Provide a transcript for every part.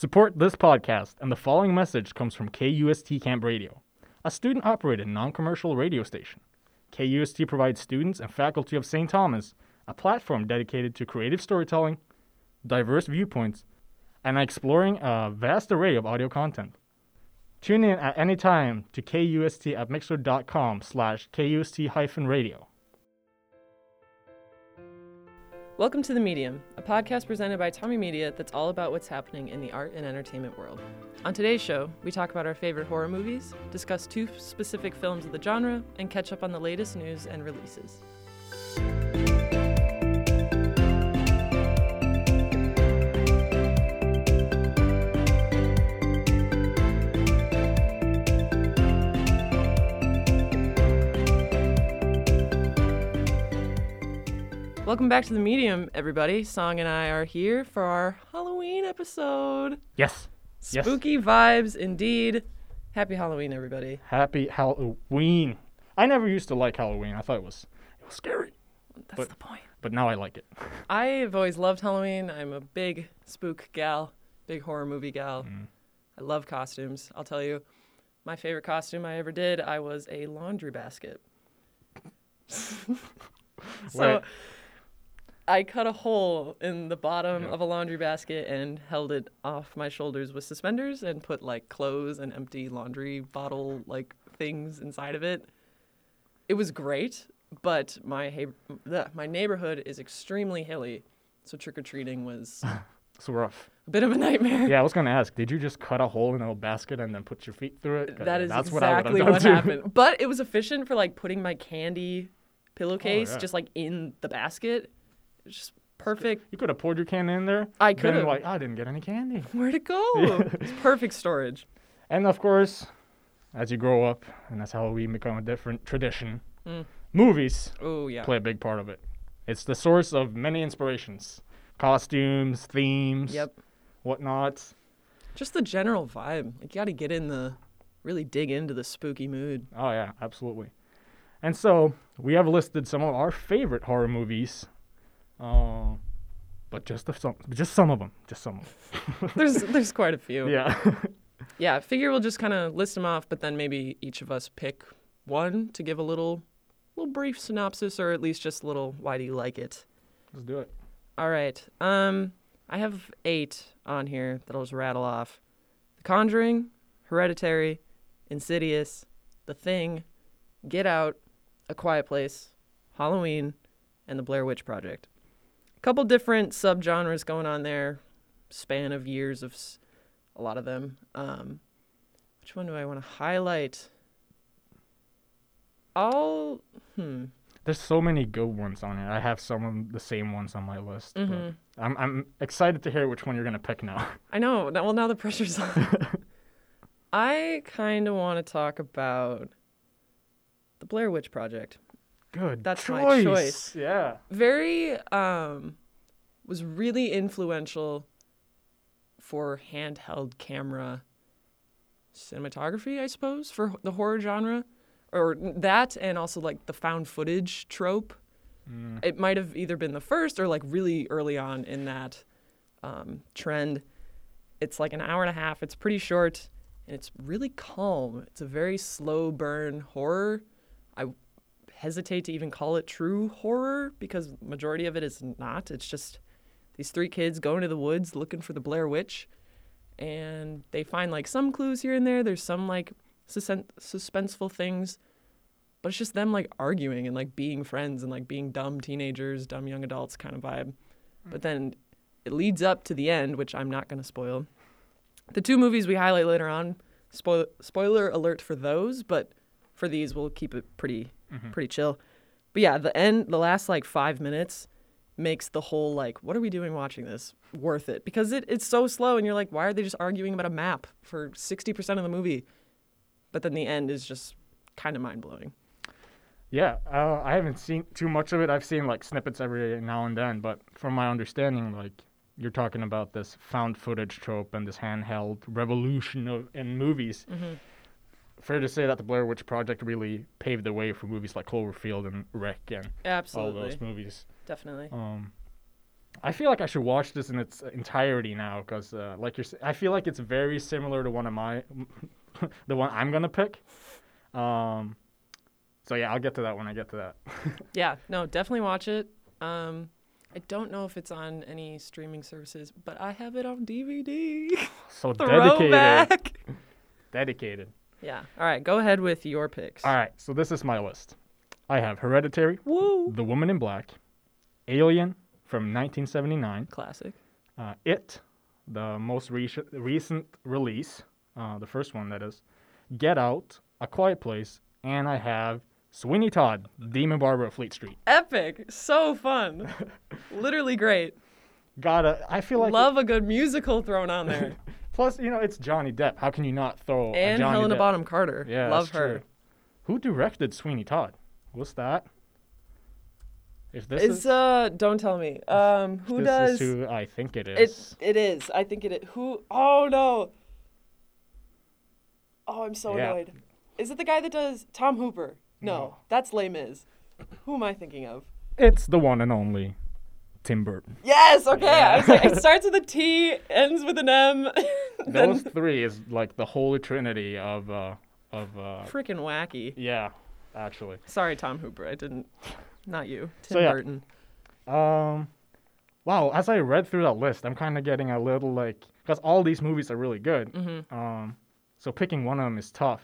Support this podcast, and the following message comes from KUST Camp Radio, a student operated non commercial radio station. KUST provides students and faculty of St. Thomas a platform dedicated to creative storytelling, diverse viewpoints, and exploring a vast array of audio content. Tune in at any time to KUST at mixlr.com slash KUST hyphen radio. Welcome to The Medium, a podcast presented by TommieMedia that's all about what's happening in the art and entertainment world. On today's show, we talk about our favorite horror movies, discuss two specific films of the genre, and catch up on the latest news and releases. Welcome back to the Medium, everybody. Song and I are here for our Halloween episode. Yes. Yes. Spooky vibes, indeed. Happy Halloween, everybody. Happy Halloween. I never used to like Halloween. I thought it was it was scary, That's But- the point. but now I like it. I've always loved Halloween. I'm a big spook gal, big horror movie gal. Mm. I love costumes. I'll tell you, my favorite costume I ever did, I was a laundry basket. so. I cut a hole in the bottom Yeah. of a laundry basket and held it off my shoulders with suspenders and put like clothes and empty laundry bottle like things inside of it. It was great, but my ha- the, my neighborhood is extremely hilly, so trick or treating was It's rough. a bit of a nightmare. Yeah, I was gonna ask, did you just cut a hole in a basket and then put your feet through it? That is that's what exactly done what happened. But it was efficient for like putting my candy oh, pillowcase Oh, yeah. just like in the basket. It's just perfect. You could have poured your candy in there. I could've. Like, I didn't get any candy. Where'd it go? It's perfect storage. And of course, as you grow up, and that's how we become a different tradition, Mm. movies Oh yeah. play a big part of it. It's the source of many inspirations, costumes, themes, Yep. whatnot. Just the general vibe. Like you got to get in the, really dig into the spooky mood. Oh yeah, absolutely. And so we have listed some of our favorite horror movies, uh, but just the, some, just some of them, just some of them. There's there's quite a few. Yeah. Yeah. I figure we'll just kind of list them off, but then maybe each of us pick one to give a little, little brief synopsis, or at least just a little why do you like it. Let's do it. All right. Um, I have eight on here that I'll just rattle off: The Conjuring, Hereditary, Insidious, The Thing, Get Out, A Quiet Place, Halloween, and The Blair Witch Project. A couple different subgenres going on there, span of years of s- a lot of them. Um, which one do I want to highlight? I'll hmm. There's so many good ones on it. I have some of the same ones on my list. Mhm. I'm I'm excited to hear which one you're gonna pick now. I know. Well, now the pressure's on. I kind of want to talk about the Blair Witch Project. Good. That's choice. my choice. Yeah. Very um was really influential for handheld camera cinematography, I suppose, for the horror genre or that and also like the found footage trope. Mm. It might have either been the first or like really early on in that um, trend. It's like an hour and a half. It's pretty short and it's really calm. It's a very slow burn horror. I hesitate to even call it true horror because majority of it is not. It's just these three kids going to the woods looking for the Blair Witch, and they find like some clues here and there. There's some like susen- suspenseful things, but it's just them like arguing and like being friends and like being dumb teenagers, dumb young adults kind of vibe. Hmm. But then it leads up to the end, which I'm not going to spoil. The two movies we highlight later on, spoil- spoiler alert for those, but for these we'll keep it pretty Mhm. pretty chill. But yeah, the end, the last like five minutes makes the whole like, what are we doing watching this worth it? Because it, it's so slow and you're like, why are they just arguing about a map for 60% of the movie? But then the end is just kind of mind blowing. Yeah, uh, I haven't seen too much of it. I've seen like snippets every now and then, but from my understanding, like you're talking about this found footage trope and this handheld revolution of in movies. Mm-hmm. Fair to say that the Blair Witch Project really paved the way for movies like Cloverfield and REC and all those movies. Definitely. Um, I feel like I should watch this in its entirety now because, uh, like you're, I feel like it's very similar to one of my, the one I'm gonna pick. Um, so yeah, I'll get to that when I get to that. Yeah, no, definitely watch it. Um, I don't know if it's on any streaming services, but I have it on DVD. So dedicated, dedicated. Yeah. All right, go ahead with your picks. All right, so this is my list. I have Hereditary, Woo. The Woman in Black, Alien from 1979, Classic. uh, It, the most rec- recent release, uh, the first one that is, Get Out, A Quiet Place, and I have Sweeney Todd, Demon Barber of Fleet Street. Epic. So fun. Literally great. Gotta, I feel like. Love a good musical thrown on there. Plus, you know, it's Johnny Depp. How can you not throw a and Johnny Helena Depp? Bonham Carter. Yeah, Love her. true. Who directed Sweeney Todd? What's that? If this It's is, uh don't tell me. Um who does. this does is who I think it is. it it is. is. I think it is. Who Oh no. Oh, I'm so Yeah. annoyed. Is it the guy that does Tom Hooper? No, No. that's Les Mis. Who am I thinking of? It's the one and only Tim Burton. Yes, okay. I was like, it starts with a T, ends with an M. then Those three is like the holy trinity of uh of uh freaking wacky. yeah, actually. Sorry, Tom Hooper. I didn't. Not you, Tim So, yeah. Burton. Um, wow. As I read through that list, I'm kind of getting a little like because all these movies are really good. Mm-hmm. Um, so picking one of them is tough.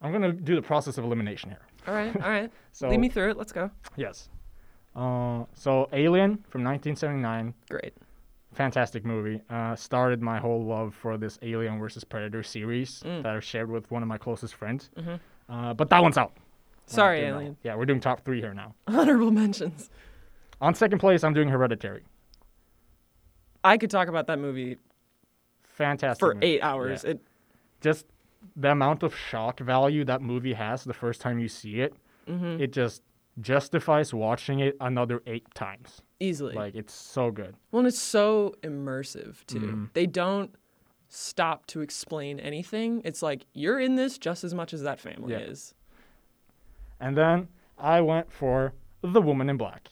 I'm gonna do the process of elimination here. All right, all right. So Lead me through it. Let's go. yes. Uh, so Alien from 1979, Great. fantastic movie. Uh, started my whole love for this Alien versus Predator series Mm. that I've shared with one of my closest friends. Mhm. Uh, but that one's out. We're Sorry, doing that Alien. Yeah, we're doing top three here now. Honorable mentions. On second place, I'm doing Hereditary. I could talk about that movie Fantastic. for movie. eight hours. Yeah. It Just the amount of shock value that movie has the first time you see it, mhm, it just justifies watching it another eight times. easily. Like it's so good. well, and it's so immersive too. Mhm. They don't stop to explain anything. It's like you're in this just as much as that family Yeah. is. And then I went for The Woman in Black.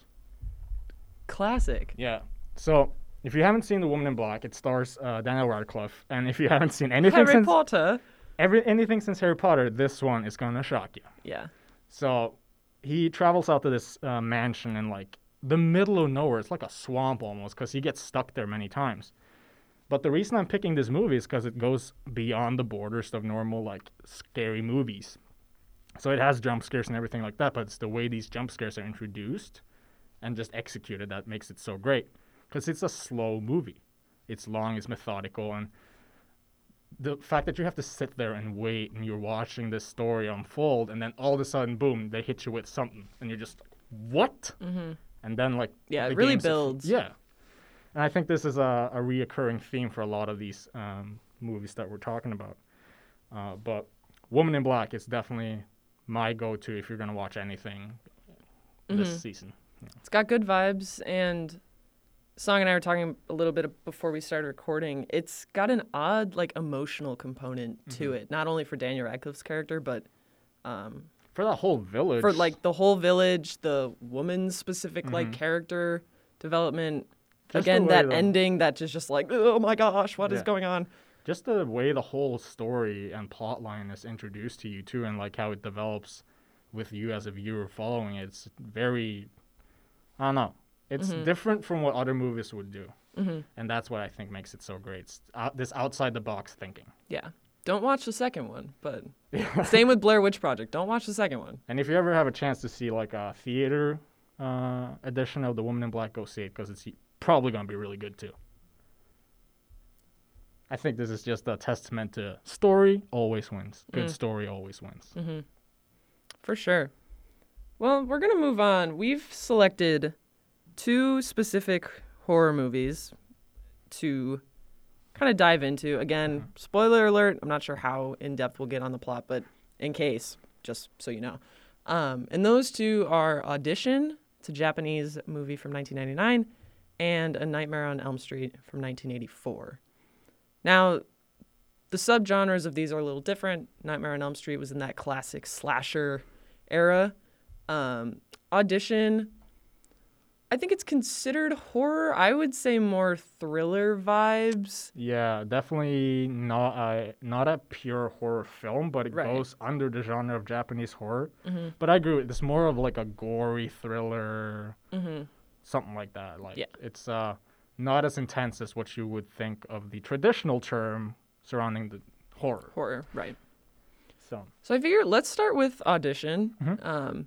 Classic. Yeah. So if you haven't seen The Woman in Black, it stars uh, Daniel Radcliffe, and if you haven't seen anything since Harry since Potter. every anything since Harry Potter, this one is gonna shock you. Yeah. So he travels out to this uh, mansion in like the middle of nowhere. It's like a swamp almost because he gets stuck there many times. But the reason I'm picking this movie is because it goes beyond the borders of normal like scary movies. So it has jump scares and everything like that, but it's the way these jump scares are introduced and just executed that makes it so great. Because it's a slow movie. It's long, it's methodical, and the fact that you have to sit there and wait and you're watching this story unfold and then all of a sudden boom they hit you with something and you're just like, what? Hmm and then like Yeah, the it really game's a f- builds. yeah. And i think this is a, a reoccurring theme for a lot of these um, movies that we're talking about. Uh, but woman in black is definitely my go-to if you're going to watch anything this Mhm. season. It's got good vibes, and Song and I were talking a little bit before we started recording. It's got an odd, like, emotional component to Mm-hmm. it, not only for Daniel Radcliffe's character, but um, for the whole village for like the whole village, the woman's specific like Mhm. character development. Just Again, that the- ending that just just like, oh my gosh, what is Yeah. going on? just the way the whole story and plot line is introduced to you too and like how it develops with you as a viewer following it it's very i don't know it's Mhm. different from what other movies would do hmm and that's what i think makes it so great it's out, this outside the box thinking Yeah. Don't watch the second one, but same with Blair Witch Project. Don't watch the second one. and if you ever have a chance to see like a theater uh, edition of the woman in black go see it because it's probably going to be really good too i think this is just a testament to story always wins good Mm. story always wins hmm For sure. Well, we're going to move on. We've selected two specific horror movies to kind of dive into. Again, spoiler alert, I'm not sure how in depth we'll get on the plot, but in case, just so you know. Um, and those two are Audition, it's a Japanese movie from 1999, and A Nightmare on Elm Street from 1984. Now, the subgenres of these are a little different. Nightmare on Elm Street was in that classic slasher era. Um, Audition, I think it's considered horror. I would say more thriller vibes. Yeah, definitely not a not a pure horror film, but it Right. goes under the genre of Japanese horror. Mm-hmm. But I agree, with it's more of like a gory thriller, Mm-hmm. something like that. Like Yeah. it's uh not as intense as what you would think of the traditional term surrounding the horror. Horror, right. So So I figure let's start with audition. Mhm. Um,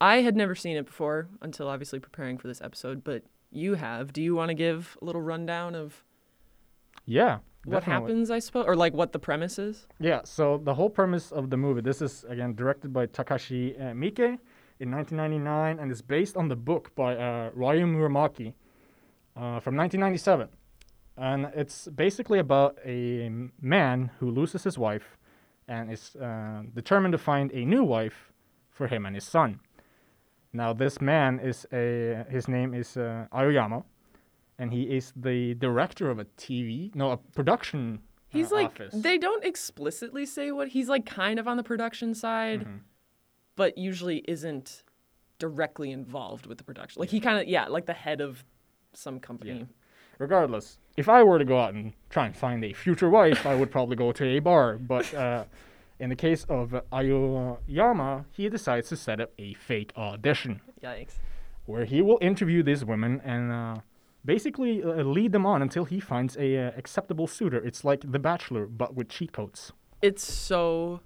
I had never seen it before until obviously preparing for this episode, but you have. Do you want to give a little rundown of yeah, what definitely. happens, I suppose, or like what the premise is? Yeah, so the whole premise of the movie, this is again directed by Takashi uh, Miike in 1999 and is based on the book by uh, Ryu Murakami uh, from 1997. And it's basically about a man who loses his wife and is uh, determined to find a new wife for him and his son. Now, this man is a, his name is uh, Aoyama, and he is the director of a TV, no, a production uh, He's like office. they don't explicitly say what he's like kind of on the production side, Mhm. but usually isn't directly involved with the production. Like he kind of yeah, like the head of some company. regardless, if I were to go out and try and find a future wife, I would probably go to a bar. But uh, in the case of Aoyama, he decides to set up a fake audition Yikes. where he will interview these women and uh, basically uh, lead them on until he finds a uh, acceptable suitor. It's like The Bachelor, but with cheat codes. It's so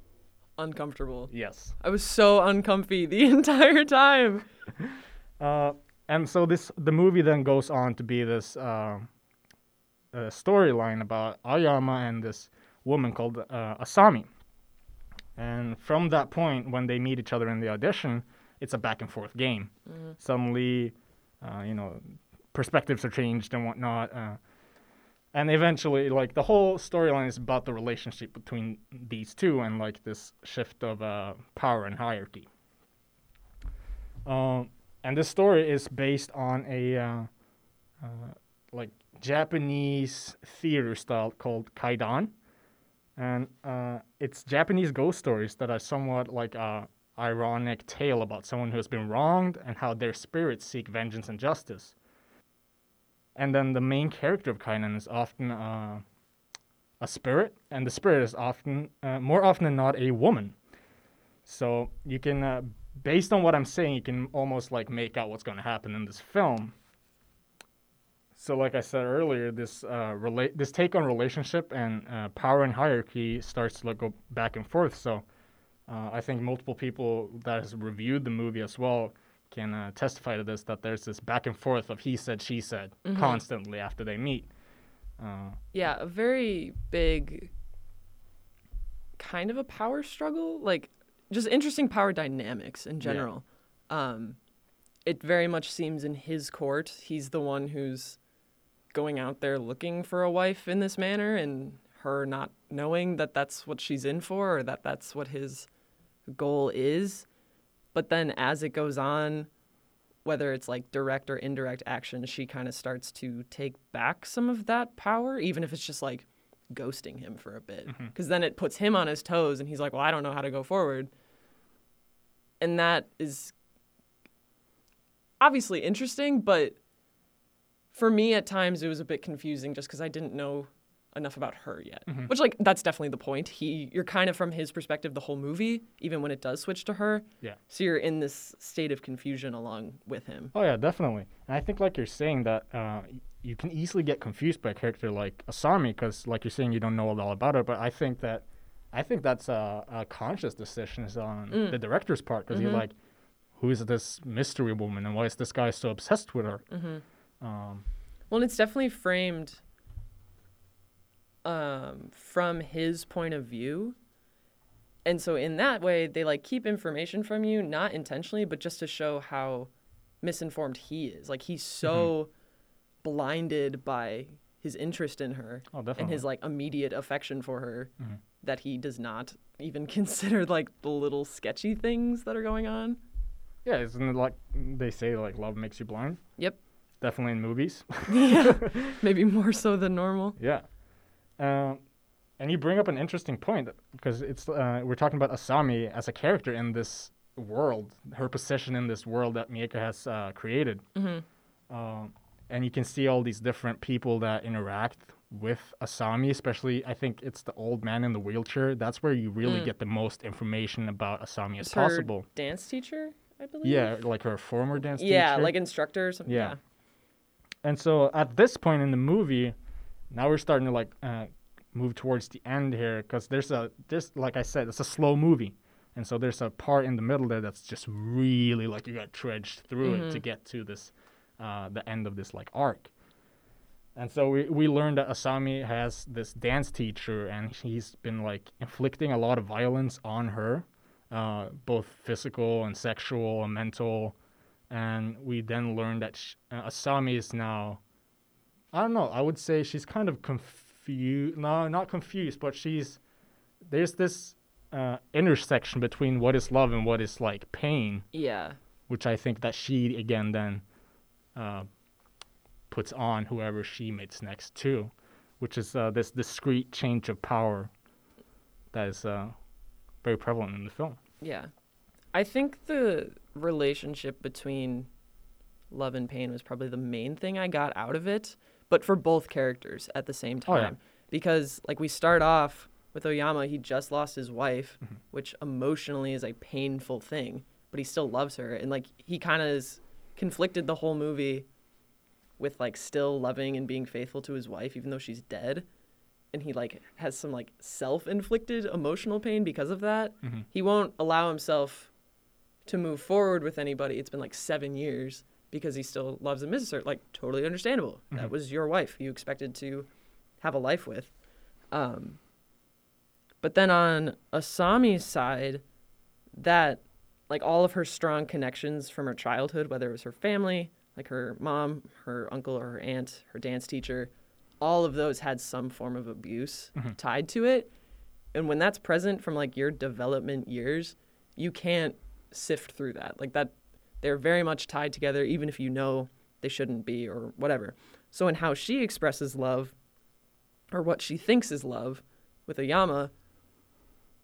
uncomfortable. Yes. I was so uncomfy the entire time. Uh, and so this the movie then goes on to be this uh, uh, storyline about Aoyama and this woman called uh, Asami. And from that point, when they meet each other in the audition, it's a back and forth game. Suddenly, uh, you know, perspectives are changed and whatnot. Uh, and eventually, like the whole storyline is about the relationship between these two and like this shift of uh, power and hierarchy. Um, and this story is based on a uh, uh, like Japanese theater style called kaidan, and uh, it's Japanese ghost stories that are somewhat like a ironic tale about someone who has been wronged and how their spirits seek vengeance and justice. And then the main character of kaidan is often uh, a spirit, and the spirit is often uh, more often than not a woman. So you can, uh, based on what I'm saying, you can almost like make out what's going to happen in this film. So, like I said earlier, this uh, relate this take on relationship and uh, power and hierarchy starts to like, go back and forth. So, uh, I think multiple people that has reviewed the movie as well can uh, testify to this that there's this back and forth of he said she said constantly after they meet. Uh, Yeah, a very big kind of a power struggle, like just interesting power dynamics in general. Um, it very much seems in his court, he's the one who's going out there looking for a wife in this manner, and her not knowing that that's what she's in for or that that's what his goal is. But then as it goes on, whether it's like direct or indirect action, she kind of starts to take back some of that power, even if it's just like ghosting him for a bit. Mm-hmm. Because then it puts him on his toes and he's like, well, I don't know how to go forward. And that is obviously interesting, but for me at times it was a bit confusing just because I didn't know enough about her yet. Which like that's definitely the point. He you're kind of from his perspective the whole movie, even when it does switch to her. yeah. So you're in this state of confusion along with him. Oh yeah, definitely. And I think like you're saying that uh, you can easily get confused by a character like Asami because like you're saying you don't know a lot about her. But I think that I think that's a, a conscious decision on Mm. the director's part because Mm-hmm. you're like, who is this mystery woman and why is this guy so obsessed with her? Mm-hmm. Um, Well, it's definitely framed um, from his point of view. And so in that way, they like keep information from you, not intentionally, but just to show how misinformed he is. Like he's so blinded by his interest in her oh, and his like immediate affection for her Mhm. that he does not even consider like the little sketchy things that are going on. yeah, isn't it like they say like love makes you blind? Yep. Definitely in movies. yeah. Maybe more so than normal. Yeah. Um, and you bring up an interesting point because it's uh, we're talking about Asami as a character in this world, her position in this world that Miike has uh, created. hmm Um, and you can see all these different people that interact with Asami, especially I think it's the old man in the wheelchair. That's where you really Mm. get the most information about Asami as It's possible. dance teacher, I believe. Yeah, like her former dance Yeah, teacher. Yeah, like instructor or something. Yeah. Yeah. And so at this point in the movie, now we're starting to like uh, move towards the end here because there's a this like I said, it's a slow movie, and so there's a part in the middle there that's just really like you got trudged through it to Mhm. get to this, uh, the end of this like arc. And so we we learned that Asami has this dance teacher, and he's been like inflicting a lot of violence on her, uh, both physical and sexual and mental and we then learn that sh- uh, Asami is now I don't know, I would say she's kind of confused. No, not confused, but she's there's this uh, intersection between what is love and what is like pain, Yeah. which I think that she again then uh, puts on whoever she meets next to, which is uh, this discrete change of power that is uh, very prevalent in the film. Yeah. I think the relationship between love and pain was probably the main thing I got out of it, but for both characters at the same Oh, yeah. time. Because, like, we start off with Oyama, he just lost his wife, Mm-hmm. which emotionally is a painful thing, but he still loves her. And, like, he kind of is conflicted the whole movie with, like, still loving and being faithful to his wife, even though she's dead. And he, like, has some, like, self inflicted emotional pain because of that Mhm. he won't allow himself to move forward with anybody. It's been like seven years because he still loves and misses her. Like totally understandable. That Mhm. was your wife. You expected to have a life with. Um, but then on Asami's side, that like all of her strong connections from her childhood, whether it was her family, like her mom, her uncle, or her aunt, her dance teacher, all of those had some form of abuse Mhm. tied to it. And when that's present from like your development years, you can't sift through that. Like that, they're very much tied together, even if you know they shouldn't be or whatever. So, in how she expresses love, or what she thinks is love, with Oyama,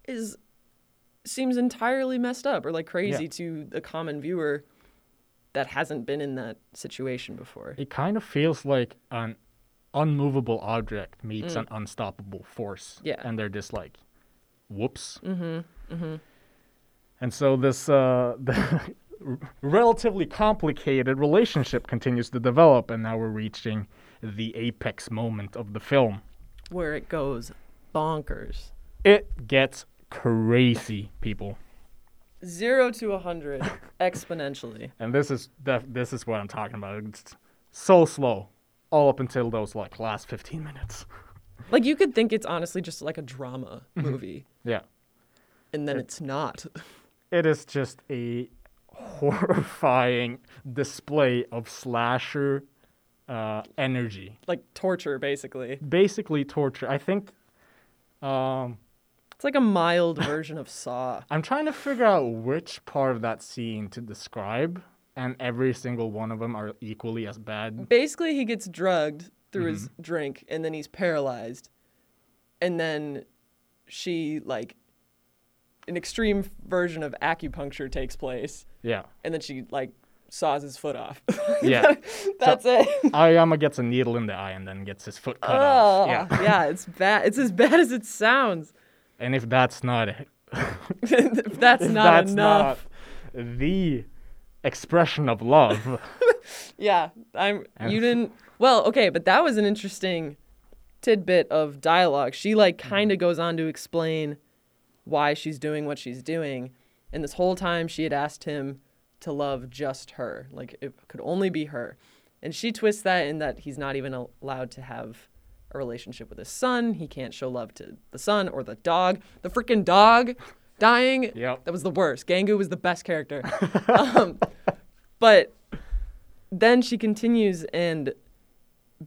is seems entirely messed up or like crazy to the common viewer that hasn't been in that situation before. It kind of feels like an unmovable object meets Mm. an unstoppable force. Yeah. And they're just like, whoops. Mm-hmm. Mm-hmm. And so this uh, the relatively complicated relationship continues to develop, and now we're reaching the apex moment of the film. Where it goes bonkers. It gets crazy, people. Zero to a hundred exponentially. And this is def- this is what I'm talking about. It's so slow, all up until those like last 15 minutes. Like you could think it's honestly just like a drama movie, Yeah. and then it's not. It is just a horrifying display of slasher uh, energy. like torture, basically. Basically, torture. I think um, It's like a mild version of Saw. I'm trying to figure out which part of that scene to describe, and every single one of them are equally as bad. Basically, he gets drugged through his Mm-hmm. drink, and then he's paralyzed, and then she like an extreme version of acupuncture takes place, Yeah. and then she like saws his foot off. Yeah. That's it. Aoyama gets a needle in the eye and then gets his foot cut Oh, off. yeah. Yeah. it's bad. It's as bad as it sounds. And if that's not it, if that's if not that's enough. not the expression of love, Yeah, I'm. And- You didn't. Well, okay, but that was an interesting tidbit of dialogue. She like Mm-hmm. kind of goes on to explain why she's doing what she's doing, and this whole time she had asked him to love just her, like it could only be her, and she twists that in that he's not even allowed to have a relationship with his son. He can't show love to the son or the dog. The freaking dog dying. Yep. That was the worst. Gangu was the best character. um, but then she continues and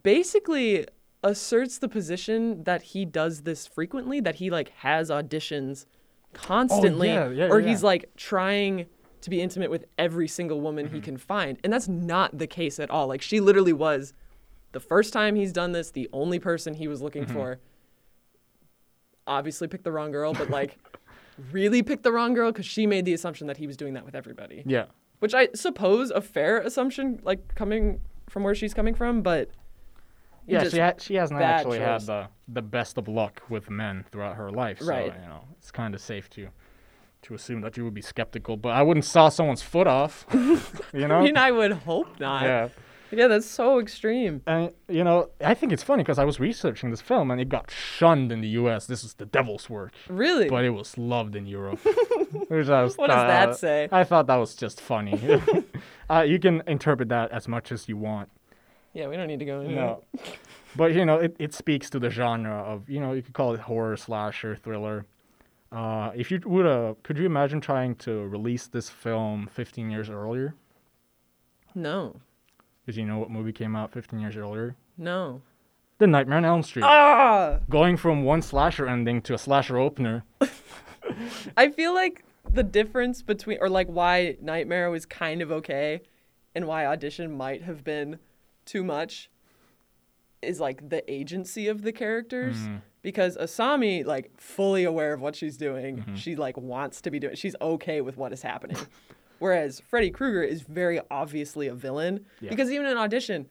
basically asserts the position that he does this frequently, that he like has auditions constantly, yeah, yeah, or yeah. he's like trying to be intimate with every single woman Mm-hmm. he can find. And that's not the case at all. Like she literally was the first time he's done this, the only person he was looking Mm-hmm. for. Obviously picked the wrong girl, but like really picked the wrong girl because she made the assumption that he was doing that with everybody yeah. which I suppose a fair assumption, like coming from where she's coming from, but Yeah, she ha- she hasn't actually choice. had the the best of luck with men throughout her life. So Right. you know, it's kind of safe to to assume that you would be skeptical. But I wouldn't saw someone's foot off. you know. I mean, I would hope not. yeah. Yeah, that's so extreme. And you know, I think it's funny because I was researching this film and it got shunned in the U.S. This is the devil's work, Really? but it was loved in Europe. Which I was, What does that uh, say? I thought that was just funny. uh, you can interpret that as much as you want. Yeah, we don't need to go into No. but you know, it, it speaks to the genre of you know you could call it horror, slasher, thriller. Uh, if you would, uh, could you imagine trying to release this film 15 years earlier? No. Because you know what movie came out 15 years earlier? No. The Nightmare on Elm Street. Ah! Going from one slasher ending to a slasher opener. I feel like the difference between, or like why Nightmare was kind of okay and why Audition might have been too much is like the agency of the characters. Mm-hmm. Because Asami, like, fully aware of what she's doing, mm-hmm. she like wants to be doing. She's okay with what is happening. Whereas Freddy Krueger is very obviously a villain. Yeah. Because even in audition,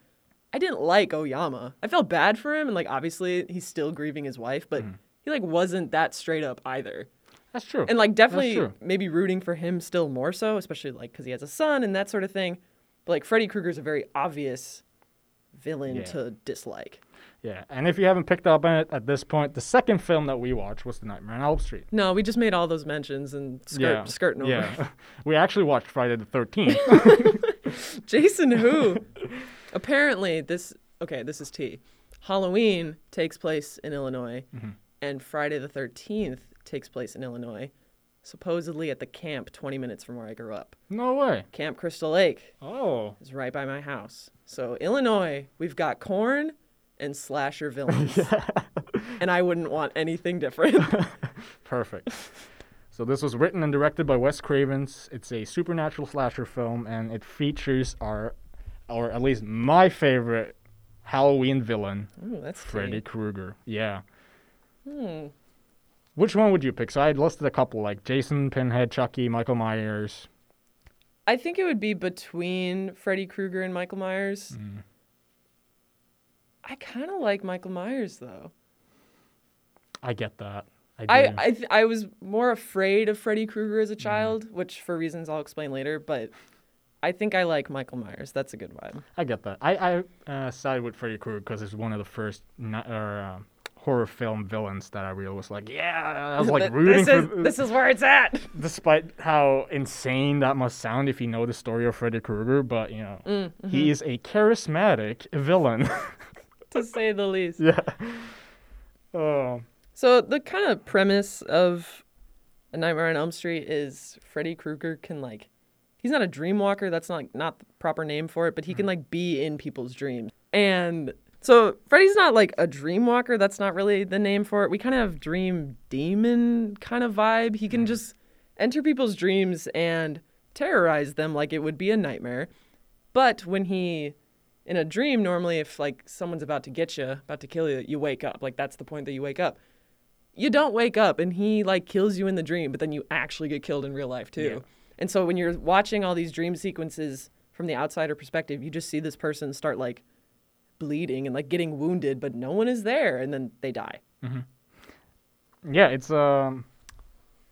I didn't like Oyama. I felt bad for him, and like obviously he's still grieving his wife, but mm. he like wasn't that straight up either. That's true. And like definitely maybe rooting for him still more so, especially like because he has a son and that sort of thing. But like Freddy Krueger's a very obvious villain Yeah. to dislike. yeah, and if you haven't picked up on it at this point, the second film that we watched was The Nightmare on Elm Street. No, we just made all those mentions and skirt yeah, skirting over. Yeah, we actually watched Friday the 13th. Jason who? Apparently this okay, this is T. Halloween takes place in Illinois Mm-hmm. and Friday the 13th takes place in Illinois, supposedly at the camp 20 minutes from where I grew up. no way. Camp Crystal Lake Oh. is right by my house. So Illinois, we've got corn and slasher villains. yeah. and I wouldn't want anything different. Perfect. So this was written and directed by Wes Cravens. It's a supernatural slasher film, and it features our, or at least my favorite Halloween villain, Ooh, that's Freddy Freddy. Krueger. Yeah. Hmm. Which one would you pick? So I had listed a couple like Jason, Pinhead, Chucky, Michael Myers. I think it would be between Freddy Krueger and Michael Myers. Mm. I kind of like Michael Myers though. I get that. I, I. I, th- I was more afraid of Freddy Krueger Mm. as a child, which for reasons I'll explain later. But I think I like Michael Myers. That's a good vibe. I get that. I I uh, side with Freddy Krueger because it's one of the first ni- or, uh, horror film villains that I really was like, yeah, I was like rooting this for. is this is where it's at. despite how insane that must sound if you know the story of Freddy Krueger, but you know, Mm, mm-hmm. he is a charismatic villain. to say the least. yeah. Oh. So the kind of premise of A Nightmare on Elm Street is Freddy Krueger can like he's not a dream walker, that's not not the proper name for it, but he can like be in people's dreams. And so Freddy's not like a dream walker, that's not really the name for it. We kind of have dream demon kind of vibe. He can mm. just enter people's dreams and terrorize them like it would be a nightmare. But when he in a dream normally if like someone's about to get you, about to kill you, you wake up. Like that's the point that you wake up you don't wake up and he like kills you in the dream, but then you actually get killed in real life too. Yeah. And so when you're watching all these dream sequences from the outsider perspective, you just see this person start like bleeding and like getting wounded, but no one is there, and then they die. Yeah, it's um,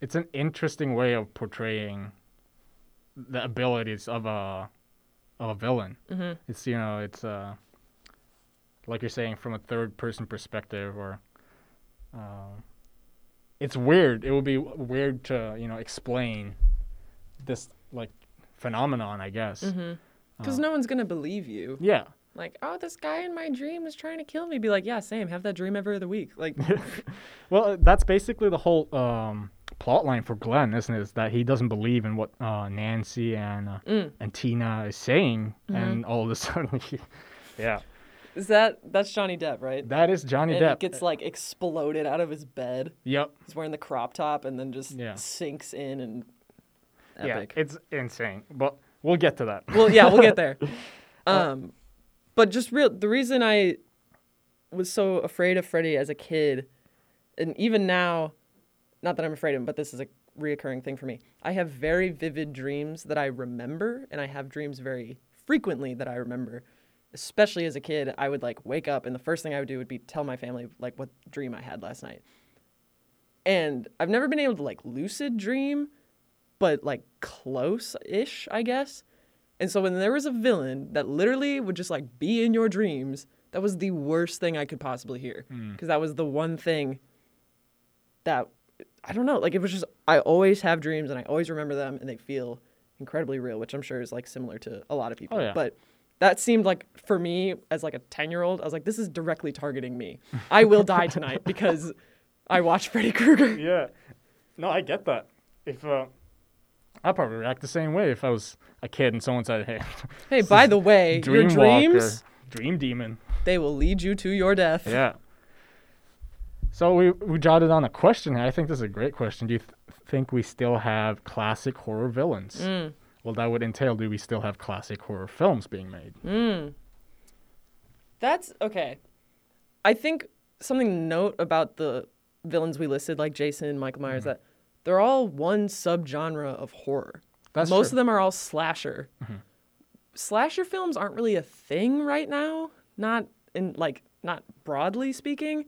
it's an interesting way of portraying the abilities of a of a villain. Mm-hmm. It's you know, it's uh, like you're saying from a third person perspective, or uh, it's weird. It would be weird to you know explain this like phenomenon, I guess. Mm-hmm. Because Uh, no one's gonna believe you. Yeah. Like, oh, this guy in my dream is trying to kill me. Be like, yeah, same. Have that dream every other week. Like, Well, uh, that's basically the whole um, plot line for Glen, isn't it? Is that he doesn't believe in what uh, Nancy and uh, mm. and Tina is saying, Mm-hmm. and all of a sudden, he, yeah, is that that's Johnny Depp, right? that is Johnny and Depp. it gets like exploded out of his bed. yep, He's wearing the crop top and then just Yeah. sinks in and yeah, it's insane. But we'll get to that. well, yeah, we'll get there. Um, but just real the reason I was so afraid of Freddy as a kid, and even now, not that I'm afraid of him, but this is a reoccurring thing for me. I have very vivid dreams that I remember, and I have dreams very frequently that I remember, especially as a kid, I would like wake up and the first thing I would do would be tell my family like what dream I had last night. And I've never been able to like lucid dream, but like close-ish, I guess. And so when there was a villain that literally would just like be in your dreams, that was the worst thing I could possibly hear because that was the one thing that I don't know, like it was just I always have dreams and I always remember them and they feel incredibly real, which I'm sure is like similar to a lot of people. Oh, yeah. But that seemed like for me as like a 10-year-old, I was like this is directly targeting me. I will die tonight because I watched Freddy Krueger. Yeah. No, I get that. If uh, I'd probably react the same way if I was a kid and someone said, "Hey, Hey, by the way, your Dreamwalker, dreams, Dream Demon." they will lead you to your death. Yeah. So we we jotted on a question here. I think this is a great question. Do you th- think we still have classic horror villains? Mm. Well, that would entail do we still have classic horror films being made? Mm. That's okay. I think something to note about the villains we listed, like Jason, Michael Myers, that they're all one subgenre of horror. That's Most true. of them are all slasher. Mm-hmm. Slasher films aren't really a thing right now, not in like not broadly speaking.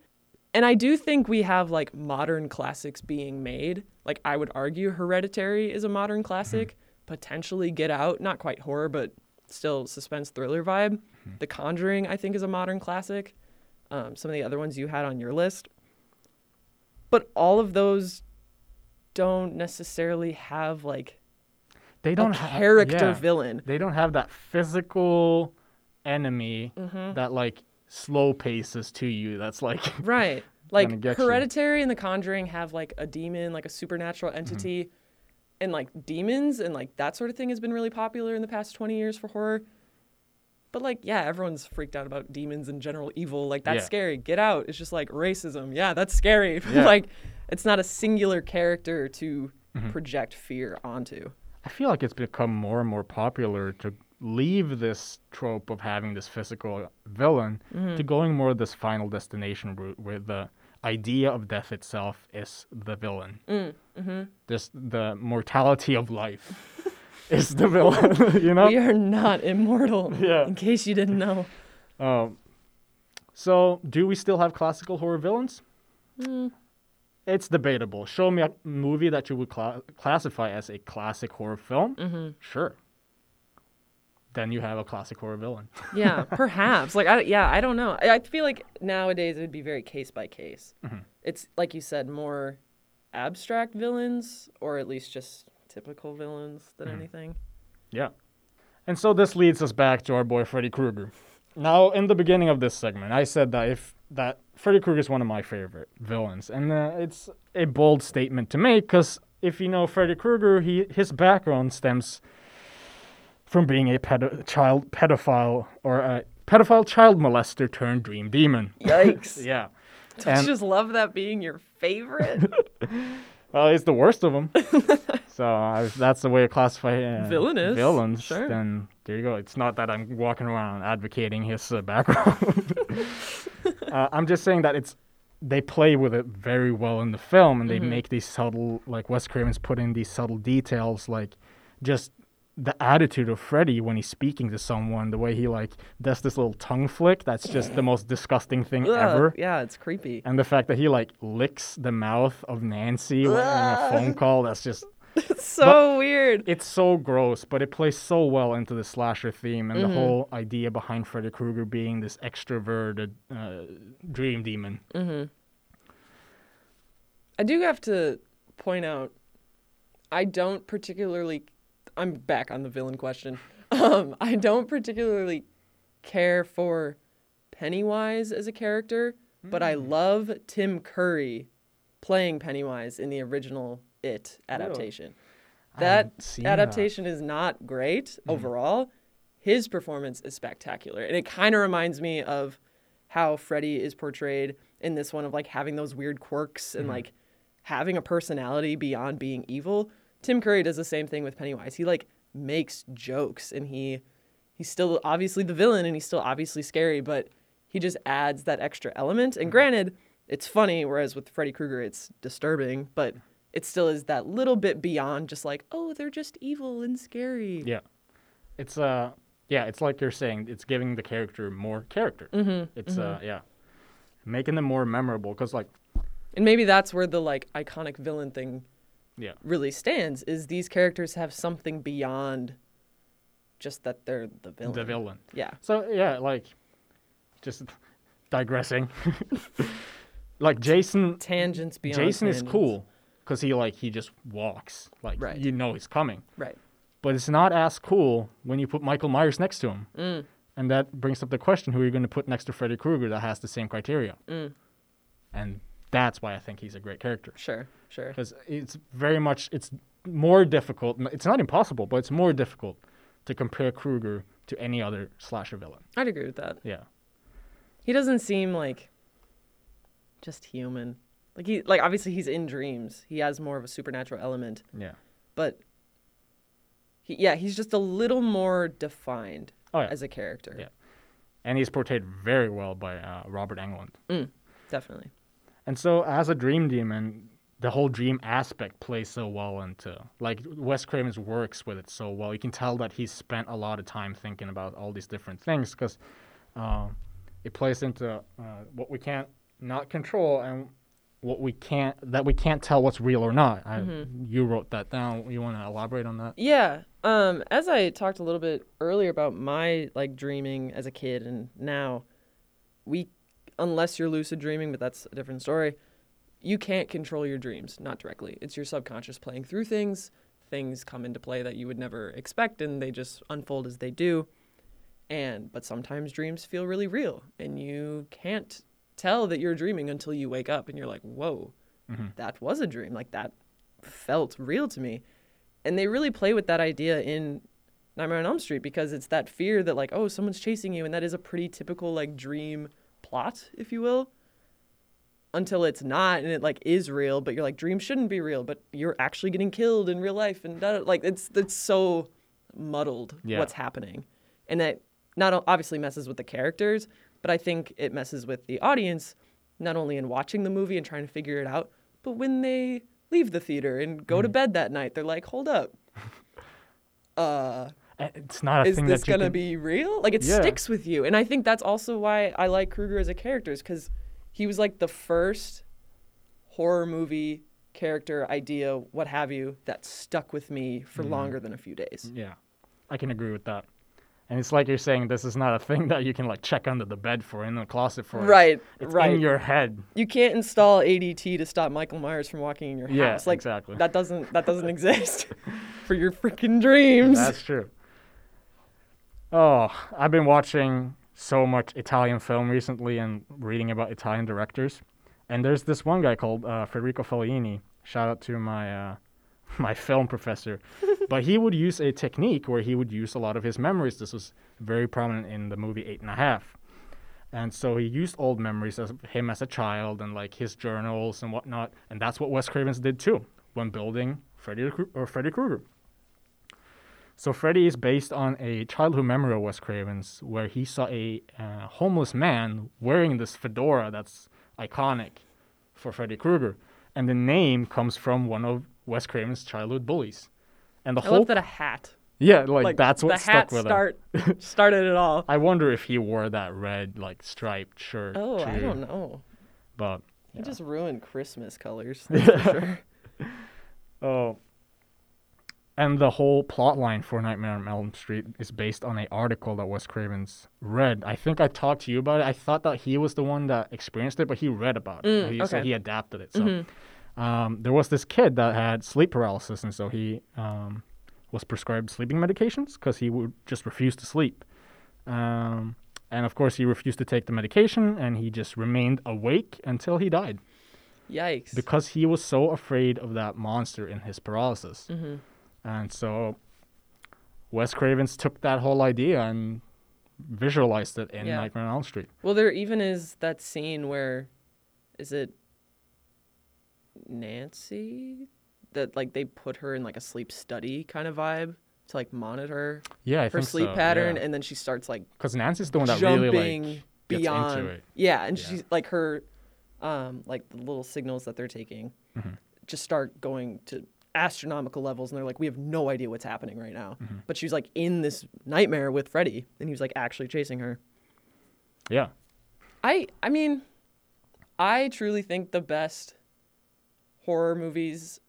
And I do think we have like modern classics being made. Like I would argue Hereditary is a modern classic, mm-hmm. potentially Get Out, not quite horror but still suspense thriller vibe. Mm-hmm. The Conjuring I think is a modern classic. Um, some of the other ones you had on your list. But all of those don't necessarily have like They don't have character yeah. villain. They don't have that physical enemy Mm-hmm. that like slow paces to you. That's like Right. Like get you. Hereditary and The Conjuring have like a demon, like a supernatural Mm-hmm. entity, and like demons and like that sort of thing has been really popular in the past 20 years for horror. But like, yeah, everyone's freaked out about demons and general evil. Like that's Yeah. scary. Get out. It's just like racism. Yeah, that's scary. Yeah. like it's not a singular character to Mm-hmm. project fear onto. I feel like it's become more and more popular to leave this trope of having this physical villain Mm-hmm. to going more of this final destination route where the idea of death itself is the villain. Mm, mm-hmm. Just the mortality of life is the villain, you know? We are not immortal. Yeah. In case you didn't know. Um, so, do we still have classical horror villains? Mm. It's debatable. Show me a movie that you would cla- classify as a classic horror film. Mm-hmm. Sure. Then you have a classic horror villain. Yeah, perhaps. Like, I, yeah, I don't know. I, I feel like nowadays it would be very case by case. Mm-hmm. It's like you said, more abstract villains, or at least just typical villains than Mm-hmm. anything. Yeah. And so this leads us back to our boy Freddy Krueger. Now, in the beginning of this segment, I said that if that Freddy Krueger is one of my favorite villains, and uh, it's a bold statement to make because if you know Freddy Krueger, he his background stems from being a pedo- child pedophile or a pedophile child molester turned dream demon. Yikes! Yeah. Don't And- you just love that being your favorite Well, he's the worst of them. so uh, that's the way to classify uh, Villainous, villains. sure. Then there you go. It's not that I'm walking around advocating his uh, background. Uh, I'm just saying that it's they play with it very well in the film, and they Mm-hmm. make these subtle, like Wes Craven's put in these subtle details, like just the attitude of Freddy when he's speaking to someone, the way he like does this little tongue flick. That's just the most disgusting thing Ugh, ever. Yeah, it's creepy. And the fact that he like licks the mouth of Nancy when in a phone call, that's just It's so weird. it's so gross, but it plays so well into the slasher theme and Mm-hmm. the whole idea behind Freddy Krueger being this extroverted uh, dream demon. I do have to point out, I don't particularly. I'm back on the villain question. Um, I don't particularly care for Pennywise as a character, but I love Tim Curry playing Pennywise in the original It adaptation. That that. adaptation is not great overall. His performance is spectacular, and it kind of reminds me of how Freddy is portrayed in this one of like having those weird quirks and like having a personality beyond being evil. Tim Curry does the same thing with Pennywise. He like makes jokes and he he's still obviously the villain and he's still obviously scary, but he just adds that extra element. And granted, it's funny, whereas with Freddy Krueger it's disturbing, but it still is that little bit beyond just like, oh, they're just evil and scary. Yeah, it's uh yeah, it's like you're saying, it's giving the character more character. Mm-hmm. It's uh, yeah, making them more memorable. Cause like, And maybe that's where the like iconic villain thing yeah, really stands is these characters have something beyond just that they're the villain. the villain. Yeah. So yeah, like, just digressing. like Jason, Tangents beyond Jason is cool, cause he like he just walks. Like Right. you know he's coming. Right. But it's not as cool when you put Michael Myers next to him. Mm. And that brings up the question who are you going to put next to Freddy Krueger that has the same criteria? Mm. And that's why I think he's a great character. Sure. Sure. Because it's very much, it's more difficult. It's not impossible, but it's more difficult to compare Krueger to any other slasher villain. I'd agree with that. Yeah. He doesn't seem like just human. Like he like obviously he's in dreams. He has more of a supernatural element, Yeah. but he, yeah, he's just a little more defined Oh, yeah. as a character. Yeah. And he's portrayed very well by uh, Robert Englund. Mm, definitely. And so, as a dream demon, the whole dream aspect plays so well into like Wes Craven's works with it so well. You can tell that he's spent a lot of time thinking about all these different things because uh, it plays into uh, what we can't not control and what we can't that we can't tell what's real or not. I, You wrote that down. You want to elaborate on that? Yeah. Um, as I talked a little bit earlier about my like dreaming as a kid and now, we, unless you're lucid dreaming, but that's a different story. You can't control your dreams, not directly. It's your subconscious playing through things. Things come into play that you would never expect, and they just unfold as they do. And but sometimes dreams feel really real, and you can't tell that you're dreaming until you wake up, and you're like, "Whoa, mm-hmm. that was a dream. Like that felt real to me." and they really play with that idea in Nightmare on Elm Street because it's that fear that like oh someone's chasing you and that is a pretty typical like dream plot if you will until it's not and it like is real but you're like dreams shouldn't be real but you're actually getting killed in real life and that, like it's it's so muddled Yeah. what's happening and that not obviously messes with the characters but I think it messes with the audience not only in watching the movie and trying to figure it out but when they leave the theater and go Mm. to bed that night they're like hold up uh Uh, It's not a is thing this gonna can, be real like it Yeah. sticks with you and i think that's also why i like krueger as a character is because he was like the first horror movie character idea what have you that stuck with me for Mm-hmm. longer than a few days Yeah, I can agree with that. And it's like you're saying, this is not a thing that you can like check under the bed for, in the closet for. right It's right in your head. you can't install adt to stop michael myers from walking in your Yeah, house like exactly. that doesn't that doesn't exist for your freaking dreams That's true. Oh, I've been watching so much Italian film recently and reading about Italian directors. And there's this one guy called uh, Federico Fellini. Shout out to my uh, my film professor. but he would use a technique where he would use a lot of his memories. This was very prominent in the movie Eight and a Half. And so he used old memories of him as a child and like his journals and whatnot. And that's what Wes Craven's did too when building Freddy or Freddy Krueger. So Freddy is based on a childhood memory of Wes Craven's, where he saw a uh, homeless man wearing this fedora that's iconic for Freddy Krueger, and the name comes from one of Wes Craven's childhood bullies. And the i whole love that a hat yeah, like, like that's what the stuck hat with him. start started it all I wonder if he wore that red like striped shirt. oh i don't know But He just ruined Christmas colors. That's for sure. Oh. And the whole plot line for Nightmare on Elm Street is based on a article that Wes Craven's read. I think I talked to you about it. I thought that he was the one that experienced it, but he read about it. Mm, He- So okay. Mm-hmm. he adapted it. So um, there was this kid that had sleep paralysis, and so he um, was prescribed sleeping medications because he would just refuse to sleep. Um, and of course, he refused to take the medication, and he just remained awake until he died Yikes. because he was so afraid of that monster in his paralysis. hmm And so Wes Cravens took that whole idea and visualized it in Yeah. Nightmare on Elm Street. Well, there even is that scene where, is it Nancy? That like they put her in like a sleep study kind of vibe to like monitor Yeah, I her sleep so, pattern, yeah. and then she starts like Because Nancy's the one that really like gets beyond. into it. Yeah, and Yeah. she's like her, um, like the little signals that they're taking, Mm-hmm. just start going to astronomical levels, and they're like, we have no idea what's happening right now. Mm-hmm. But she's like in this nightmare with Freddy, and he was like actually chasing her. Yeah. I I mean, I truly think the best horror movies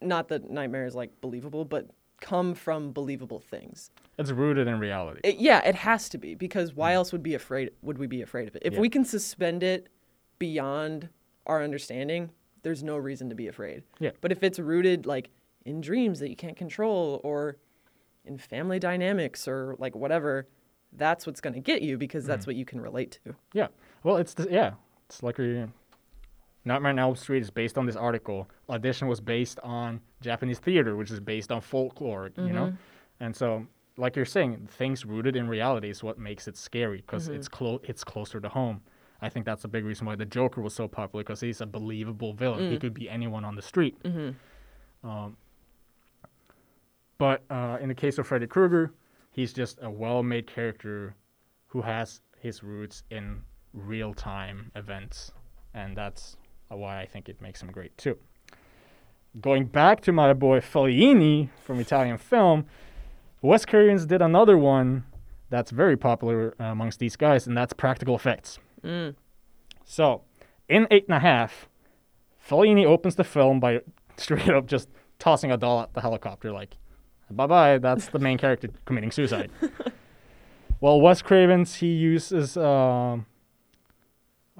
not that nightmare is like believable, but come from believable things. It's rooted in reality. It, yeah, it has to be because why mm. else would be afraid would we be afraid of it? If Yeah. we can suspend it beyond our understanding, there's no reason to be afraid. Yeah. But if it's rooted like in dreams that you can't control or in family dynamics or like whatever, that's what's going to get you because that's mm. what you can relate to. Yeah. Well, it's the, yeah. It's like a Nightmare on Elm Street is based on this article. Audition was based on Japanese theater, which is based on folklore. You know, and so like you're saying, things rooted in reality is what makes it scary because it's close. It's closer to home. I think that's a big reason why the Joker was so popular because he's a believable villain. He could be anyone on the street. Um, but uh, in the case of Freddy Krueger, he's just a well-made character who has his roots in real-time events, and that's why I think it makes him great too. Going back to my boy Fellini from Italian film, Wes Craven's did another one that's very popular uh, amongst these guys, and that's practical effects. So, in Eight and a Half, Fellini opens the film by straight up just tossing a doll at the helicopter, like, bye bye, that's the main character committing suicide. well, Wes Cravens, he uses. Um,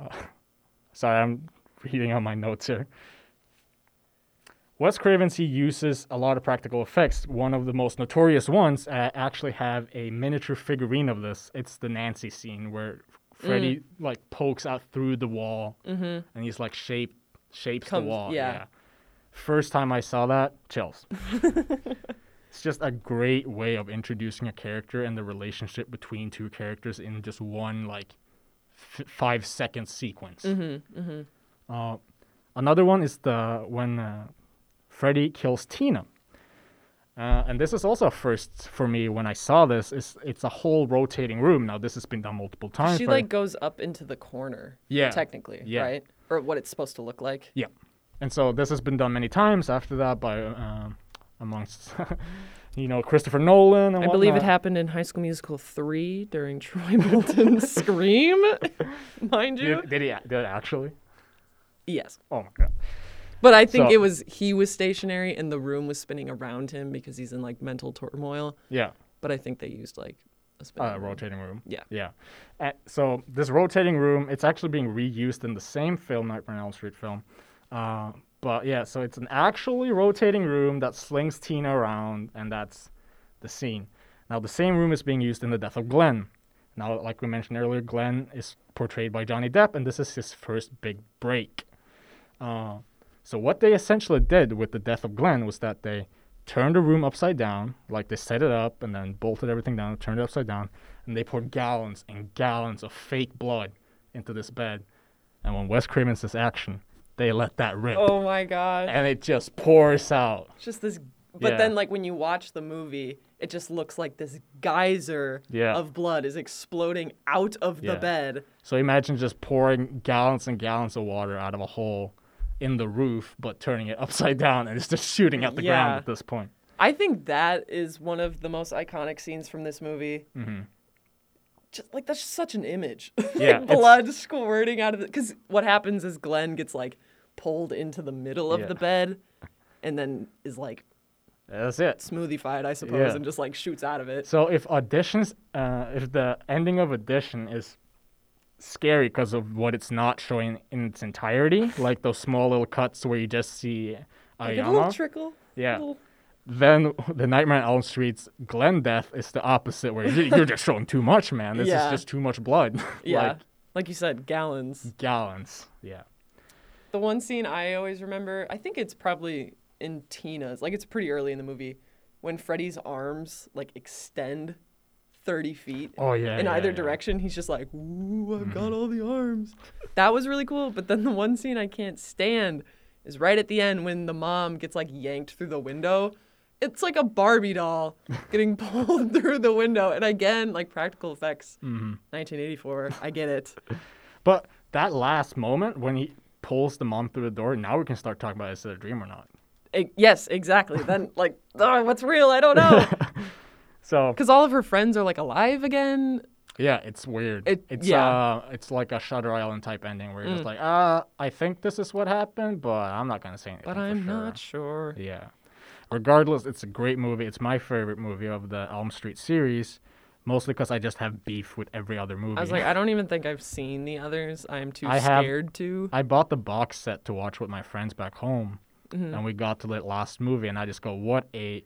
uh, sorry, I'm reading on my notes here. Wes Cravens, he uses a lot of practical effects. One of the most notorious ones I actually have a miniature figurine of this. It's the Nancy scene where Freddy mm. like pokes out through the wall mm-hmm. and he's like shape shapes Comes- the wall. yeah. First time I saw that, chills. it's just a great way of introducing a character and the relationship between two characters in just one like f- five second sequence. Mm-hmm, mm-hmm. Uh, another one is the when uh, Freddy kills Tina. Uh, and this is also a first for me when I saw this. Is it's a whole rotating room. Now this has been done multiple times. She like goes up into the corner. Yeah. Technically, Yeah. right? Or what it's supposed to look like. Yeah, and so this has been done many times after that by um amongst you know Christopher Nolan. And I believe it happened in High School Musical 3 during Troy Bolton's Scream, mind you. Did, did he? Did it actually? Yes. Oh my god. But I think So- it was he was stationary and the room was spinning around him because he's in like mental turmoil. Yeah. But I think they used like a spinning Uh, rotating room. Yeah. Yeah. Uh, so this rotating room, it's actually being reused in the same film, Nightmare on Elm Street film. Uh, but yeah, so it's an actually rotating room that slings Tina around, and that's the scene. Now the same room is being used in the Death of Glen. Now, like we mentioned earlier, Glen is portrayed by Johnny Depp, and this is his first big break. Uh, so what they essentially did with the Death of Glen was that they turned the room upside down, like they set it up and then bolted everything down, turned it upside down, and they poured gallons and gallons of fake blood into this bed. And when Wes Craven says action, they let that rip, Oh my god. and it just pours out. Just this but Yeah. then like when you watch the movie, it just looks like this geyser Yeah. of blood is exploding out of the bed. So imagine just pouring gallons and gallons of water out of a hole in the roof, but turning it upside down, and it's just shooting at the Yeah. ground at this point. I think that is one of the most iconic scenes from this movie. Mhm. Just like that's just such an image. Yeah, like it's- blood squirting out of it. Because what happens is Glen gets like pulled into the middle of Yeah. the bed, and then is like That's it. smoothified, I suppose, Yeah. and just like shoots out of it. So if auditions, uh, if the ending of audition is scary because of what it's not showing in its entirety, like those small little cuts where you just see Like a little trickle. yeah. little- Then the Nightmare on Elm Street's Glen death is the opposite, where you're, you're just showing too much, man. This Yeah. is just too much blood. Yeah. like like you said, gallons. gallons. Yeah. The one scene I always remember, I think it's probably in Tina's, like it's pretty early in the movie, when Freddy's arms like extend 30 feet Oh yeah. in yeah, either yeah. direction. He's just like, ooh, I've got all the arms. That was really cool. But then the one scene I can't stand is right at the end when the mom gets like yanked through the window. It's like a Barbie doll getting pulled through the window. And again, like practical effects, Mm-hmm. 1984. I get it. But that last moment when he pulls the mom through the door, now we can start talking about is it a dream or not. E- yes, exactly. then like, "Ugh, what's real? I don't know. So Because all of her friends are like alive again. yeah, it's weird. It- it's yeah. uh, it's like a Shutter Island type ending where you're Mm. just like, uh, I think this is what happened, but I'm not gonna say anything. But I'm sure. not sure. Yeah. Regardless, it's a great movie. It's my favorite movie of the Elm Street series, mostly because I just have beef with every other movie. I was like, I don't even think I've seen the others. I'm too I have- scared to. I bought the box set to watch with my friends back home, Mhm. and we got to the last movie, and I just go, "What a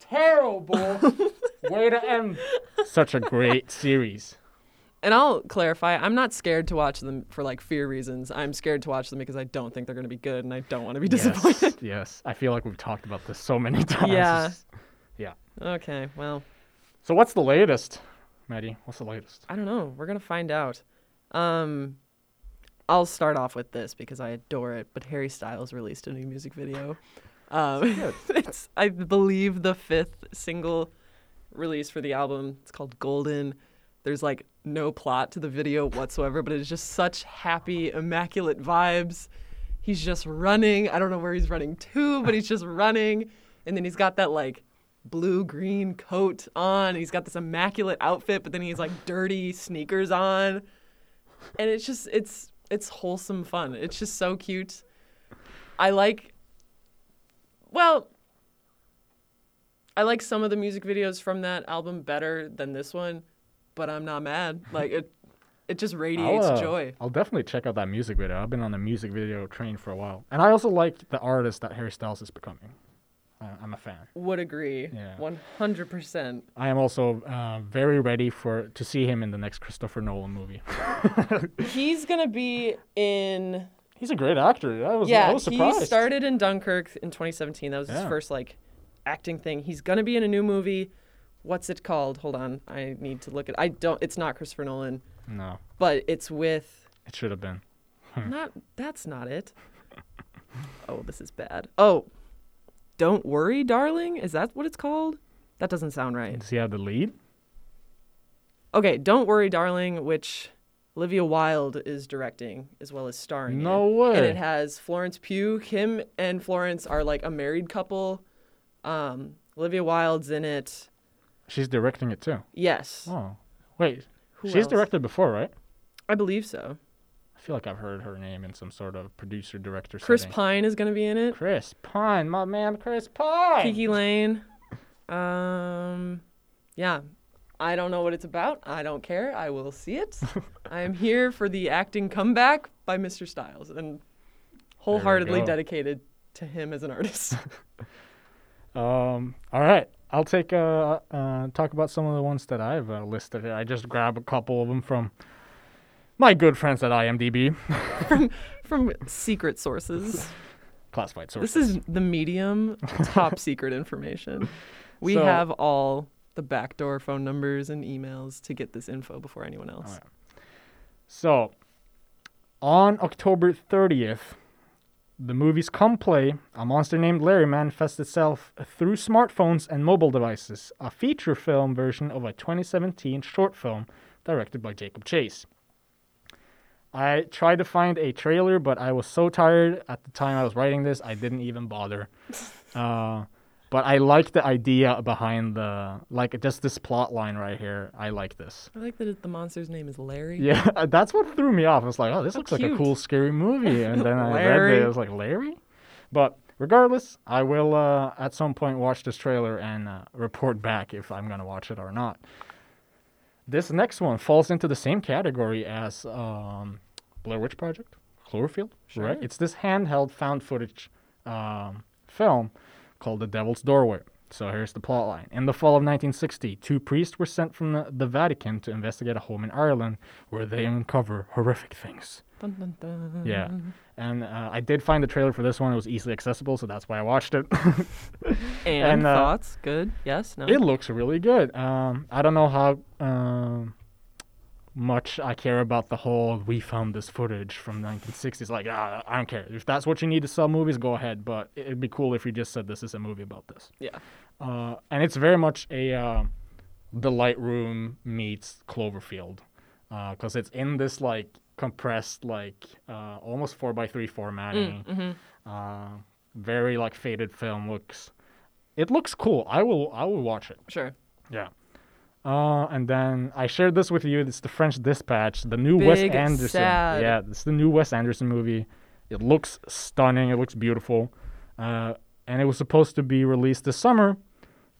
terrible way to end such a great series." And I'll clarify, I'm not scared to watch them for like fear reasons. I'm scared to watch them because I don't think they're going to be good and I don't want to be disappointed. Yes, yes. I feel like we've talked about this so many times. Yeah. Yeah. Okay, well, So what's the latest, Maddie? What's the latest? I don't know. We're going to find out. Um I'll start off with this because I adore it, but Harry Styles released a new music video. Um it's I believe the fifth single release for the album. It's called Golden. There's like no plot to the video whatsoever, but it's just such happy, immaculate vibes. He's just running. I don't know where he's running to, but he's just running. And then he's got that like blue green coat on. He's got this immaculate outfit, but then he's like dirty sneakers on. And it's just it's it's wholesome fun. It's just so cute. I like well I like some of the music videos from that album better than this one, but I'm not mad. Like it it just radiates I'll, uh, joy. I'll definitely check out that music video. I've been on the music video train for a while, and I also like the artist that Harry Styles is becoming. Uh, I'm a fan. Would agree. Yeah. 100%. I am also uh, very ready for to see him in the next Christopher Nolan movie. He's going to be in He's a great actor. I was, I yeah, was surprised. he started in Dunkirk in 2017. That was his first like acting thing. He's gonna be in a new movie. What's it called? Hold on, I need to look at. I don't. It's not Christopher Nolan, No, but it's with. it should have been. Hmm. Not. That's not it. Oh, this is bad. Oh, don't worry, darling. Is that what it's called? That doesn't sound right. Does he have the lead? Okay, don't worry, darling, which Olivia Wilde is directing as well as starring. No in. way. And it has Florence Pugh. Him and Florence are like a married couple. Um, Olivia Wilde's in it. She's directing it too. Yes, Oh, wait. Who She's else? directed before, right? I believe so. I feel like I've heard her name in some sort of producer director. Chris setting. Pine is going to be in it. Chris Pine, my man, Chris Pine. KiKi Layne. Um, yeah. I don't know what it's about. I don't care. I will see it. I am here for the acting comeback by Mr. Styles and wholeheartedly dedicated to him as an artist. Um. All right. I'll take uh, uh talk about some of the ones that I've uh, listed here. I just grabbed a couple of them from my good friends at IMDb, From secret sources. classified sources. This is the medium top secret information. We So- have all the backdoor phone numbers and emails to get this info before anyone else. Alright. So, on October 30th, the movie's Come Play, A Monster Named Larry manifests itself through smartphones and mobile devices, a feature film version of a 2017 short film directed by Jacob Chase. I tried to find a trailer, but I was so tired at the time I was writing this, I didn't even bother. Uh, but I like the idea behind the, like, just this plot line right here. I like this. I like that the monster's name is Larry. Yeah, that's what threw me off. I was like, oh, this How looks like a cool, scary movie. And then I read it. I was like, Larry? But regardless, I will uh, at some point watch this trailer and uh, report back if I'm going to watch it or not. This next one falls into the same category as um, Blair Witch Project, Cloverfield, right? It's this handheld found footage um, film called The Devil's Doorway. So here's the plot line. In the fall of 1960, two priests were sent from the, the Vatican to investigate a home in Ireland where they uncover horrific things. Dun, dun, dun. Yeah. And uh, I did find the trailer for this one. It was easily accessible, so that's why I watched it. And, And, uh, thoughts? Good. Yes. No. it looks really good. Um, I don't know how um, much I care about the whole we found this footage from 1960s. Like, ah, I don't care. If that's what you need to sell movies, go ahead. But it'd be cool if you just said this is a movie about this. yeah. Uh, and it's very much a uh, the Lightroom meets Cloverfield because it's in this like compressed like uh, almost four by three formatting. Mm, mhm. Uh, very like faded film. Looks, it looks cool. I will I will watch it. Sure. Yeah. Uh, and then I shared this with you. It's the French Dispatch, the new Wes Anderson. sad. Yeah, it's the new Wes Anderson movie. It looks stunning. It looks beautiful. Uh, and it was supposed to be released this summer.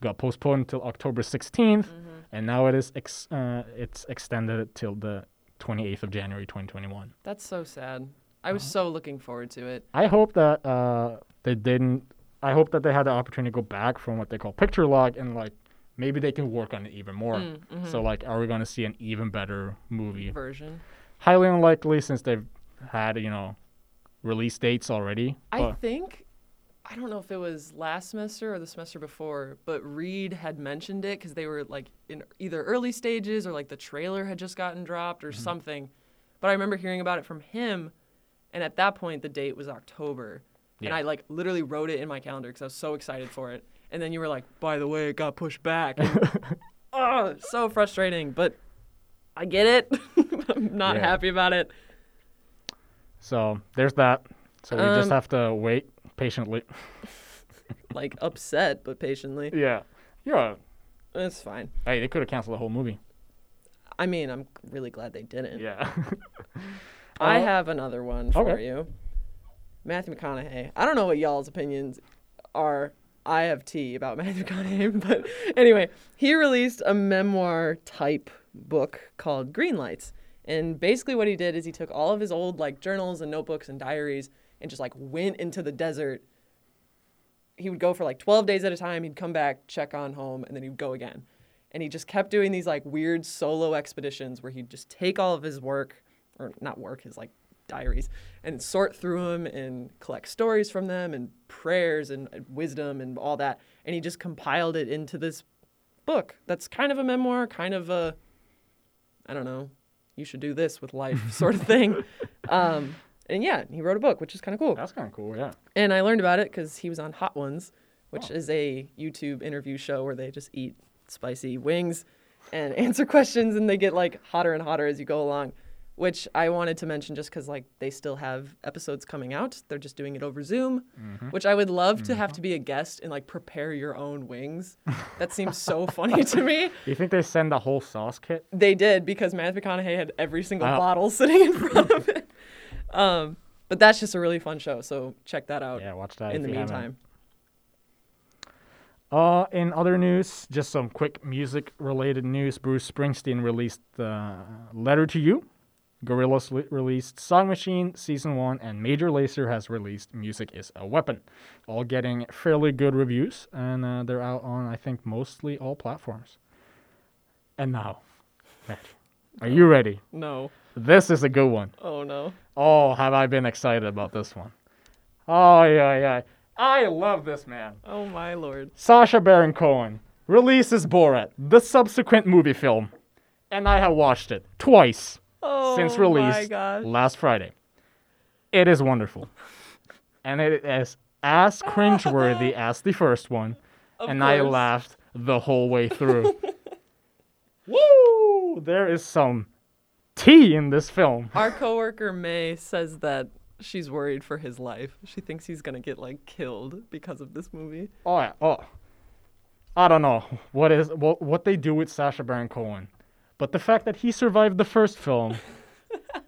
Got postponed until October 16th, and now it is ex- uh, it's extended till the 28th of January 2021. That's so sad. I was Uh-huh. so looking forward to it. I hope that uh, they didn't. I hope that they had the opportunity to go back from what they call picture lock and like maybe they can work on it even more. Mm, mhm. So like, are we going to see an even better movie? version. Highly unlikely since they've had you know release dates already. I think I don't know if it was last semester or the semester before, but Reed had mentioned it because they were like in either early stages or like the trailer had just gotten dropped or Mm-hmm. something. But I remember hearing about it from him, and at that point the date was October, and I like literally wrote it in my calendar because I was so excited for it. And then you were like, "By the way, it got pushed back." And, oh, so frustrating, but I get it. I'm not Yeah. happy about it. so there's that. So we just Um, have to wait patiently. Like upset, but patiently. Yeah. Yeah. It's fine. Hey, they could have canceled the whole movie. I mean, I'm really glad they didn't. Yeah. I Uh, have another one for okay. you. Matthew McConaughey. I don't know what y'all's opinions are. I have tea about Matthew McConaughey, but anyway, he released a memoir type book called Green Lights. And basically what he did is he took all of his old like journals and notebooks and diaries and just like went into the desert. He would go for like 12 days at a time, he'd come back, check on home, and then he'd go again. And he just kept doing these like weird solo expeditions where he'd just take all of his work or not work, his like diaries, and sort through them and collect stories from them and prayers and wisdom and all that. And he just compiled it into this book that's kind of a memoir, kind of a, I don't know, you should do this with life sort of thing. Um, and yeah, he wrote a book, which is kind of cool. That's kind of cool. Yeah. And I learned about it because he was on Hot Ones, which Oh. is a YouTube interview show where they just eat spicy wings and answer questions, and they get like hotter and hotter as you go along. Which I wanted to mention just because like they still have episodes coming out. They're just doing it over Zoom, which I would love to have to be a guest and like prepare your own wings. That seems so funny to me. You think they send a whole sauce kit? They did because Matthew McConaughey had every single Wow. bottle sitting in front of it. Um, but that's just a really fun show, so check that out Yeah, watch that in the meantime. Uh, in other news, just some quick music-related news. Bruce Springsteen released the "Letter to You." Gorillaz li- released "Song Machine" season one, and Major Lazer has released "Music Is a Weapon," all getting fairly good reviews, and uh, they're out on I think mostly all platforms. And now, Matt, are you ready? No. This is a good one. Oh no. Oh, have I been excited about this one? Oh yeah, yeah. I love this man. Oh my lord. Sacha Baron Cohen releases Borat, the subsequent movie film, and I have watched it twice Oh since release last Friday. It is wonderful, and it is as cringeworthy as the first one, Of and I laughed the whole way through. Woo! There is some tea in this film. Our coworker May says that she's worried for his life. She thinks he's gonna get like killed because of this movie. Oh yeah. Oh, I don't know what is what what they do with Sacha Baron Cohen, but the fact that he survived the first film,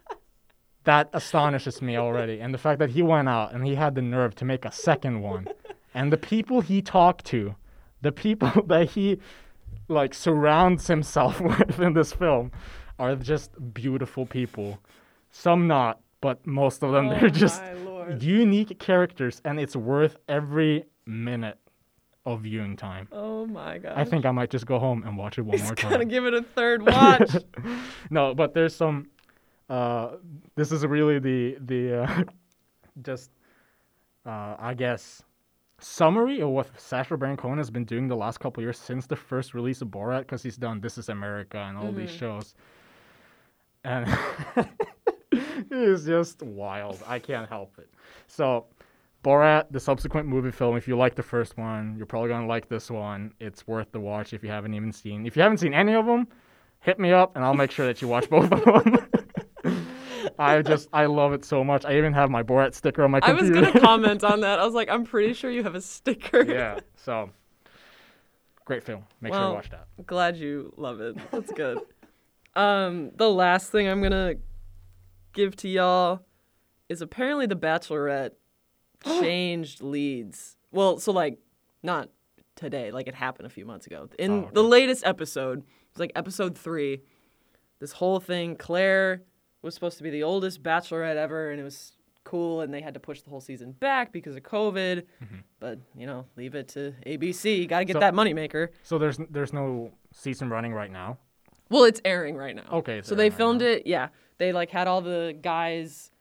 that astonishes me already, and the fact that he went out and he had the nerve to make a second one, and the people he talked to, the people that he like surrounds himself with in this film, are just beautiful people. Some not, but most of them oh they're just unique characters, and it's worth every minute of viewing time. Oh my god. I think I might just go home and watch it one he's more time. I'm gonna give it a third watch. no, but there's some. Uh, this is really the the uh, just uh, I guess summary of what Sacha Baron Cohen has been doing the last couple years since the first release of Borat, because he's done This Is America and all these Mhm. shows, and it is just wild. I can't help it. So. Borat, the subsequent movie film, if you like the first one, you're probably going to like this one. It's worth the watch if you haven't even seen. If you haven't seen any of them, hit me up and I'll make sure that you watch both of them. I just I love it so much. I even have my Borat sticker on my computer. I was gonna comment on that. I was like, I'm pretty sure you have a sticker. yeah. So great film. Make sure you watch that. Glad you love it. That's good. um, the last thing I'm gonna give to y'all is apparently the Bachelorette changed leads. Well, so like not today, like it happened a few months ago. In Oh, okay. the latest episode, it's like episode three. This whole thing, Clare was supposed to be the oldest Bachelorette ever, and it was cool, and they had to push the whole season back because of COVID. Mm-hmm. But you know, leave it to ABC. You Got to get So- that moneymaker. So there's there's no season running right now. Well, it's airing right now. Okay, So they airing right filmed it. Yeah, they like had all the guys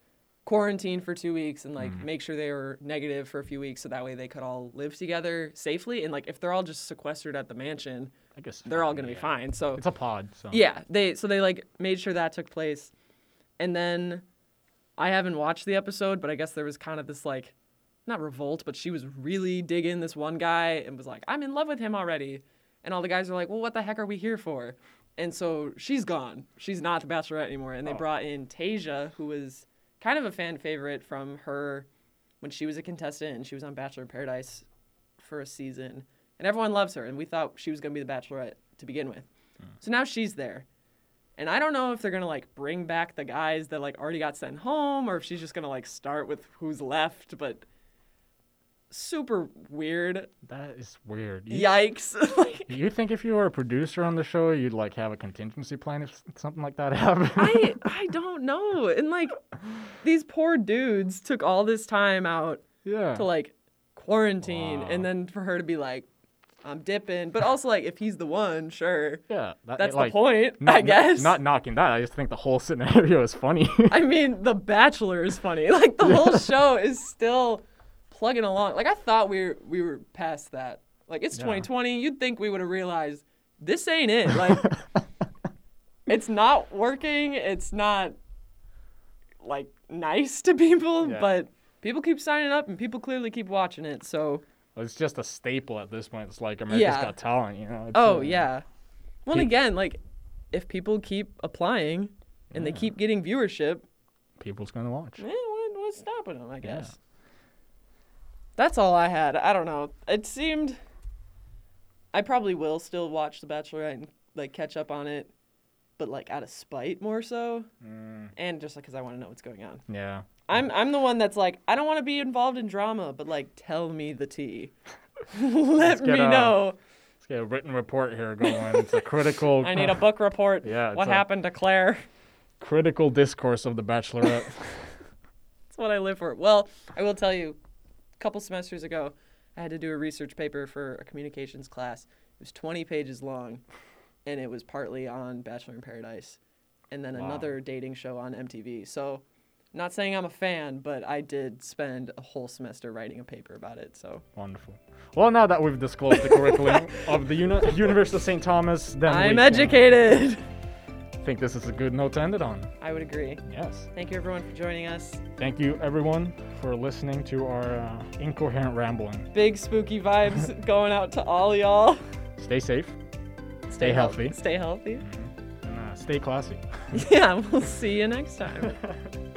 quarantined for two weeks and like Mm-hmm. make sure they were negative for a few weeks, so that way they could all live together safely. And like if they're all just sequestered at the mansion, I guess they're all gonna be fine. So It's a pod. So yeah, they so they like made sure that took place, and then I haven't watched the episode, but I guess there was kind of this like not revolt, but she was really digging this one guy and was like, "I'm in love with him already," and all the guys are like, "Well, what the heck are we here for?" And so she's gone. She's not the Bachelorette anymore, and they Oh. brought in Tayshia, who was kind of a fan favorite from her when she was a contestant and she was on Bachelor in Paradise for a season, and everyone loves her, and we thought she was gonna be the Bachelorette to begin with. Hmm. So now she's there. And I don't know if they're gonna like bring back the guys that like already got sent home or if she's just gonna like start with who's left, but super weird. that is weird. You, Yikes. like you think if you were a producer on the show, you'd like have a contingency plan if something like that happened? I I don't know. And like these poor dudes took all this time out yeah. to like quarantine Wow. and then for her to be like, I'm dipping. But also like if he's the one, sure. yeah. That, That's like, the point, not- I guess. Not, not knocking that. I just think the whole scenario is funny. I mean, The Bachelor is funny. Like the whole show is still plugging along. Like I thought we were we were past that. Like it's Yeah. 2020. You'd think we would have realized this ain't it. Like it's not working. It's not like nice to people, Yeah. but people keep signing up and people clearly keep watching it. So it's just a staple at this point. It's like America's Yeah. Got Talent, you know? It's, oh uh, yeah. Well, Pe- again, like if people keep applying and they keep getting viewership, People's going to watch. Eh, what, what's stopping them? I Yeah. That's all I had. I don't know. It seemed. I probably will still watch The Bachelorette and like catch up on it, but like out of spite more so, Mm, and just like because I want to know what's going on. yeah. I'm I'm the one that's like I don't want to be involved in drama, but like tell me the tea. Let me a, know. Let's get a written report here going. It's a critical. I need a book report. Yeah, What happened to Clare? critical discourse of the Bachelorette. That's what I live for. Well, I will tell you, couple semesters ago, I had to do a research paper for a communications class. It was 20 pages long, and it was partly on Bachelor in Paradise, and then Wow. another dating show on MTV. So, not saying I'm a fan, but I did spend a whole semester writing a paper about it. So, Wonderful. Well, now that we've disclosed the curriculum of the uni- University of St. Thomas, then I'm can educated. Think this is a good note to end it on. I would agree. Yes. Thank you, everyone, for joining us. Thank you, everyone, for listening to our uh, incoherent rambling. Big spooky vibes going out to all y'all. Stay safe Stay heal- healthy. Stay healthy. and uh, stay classy. Yeah, we'll see you next time.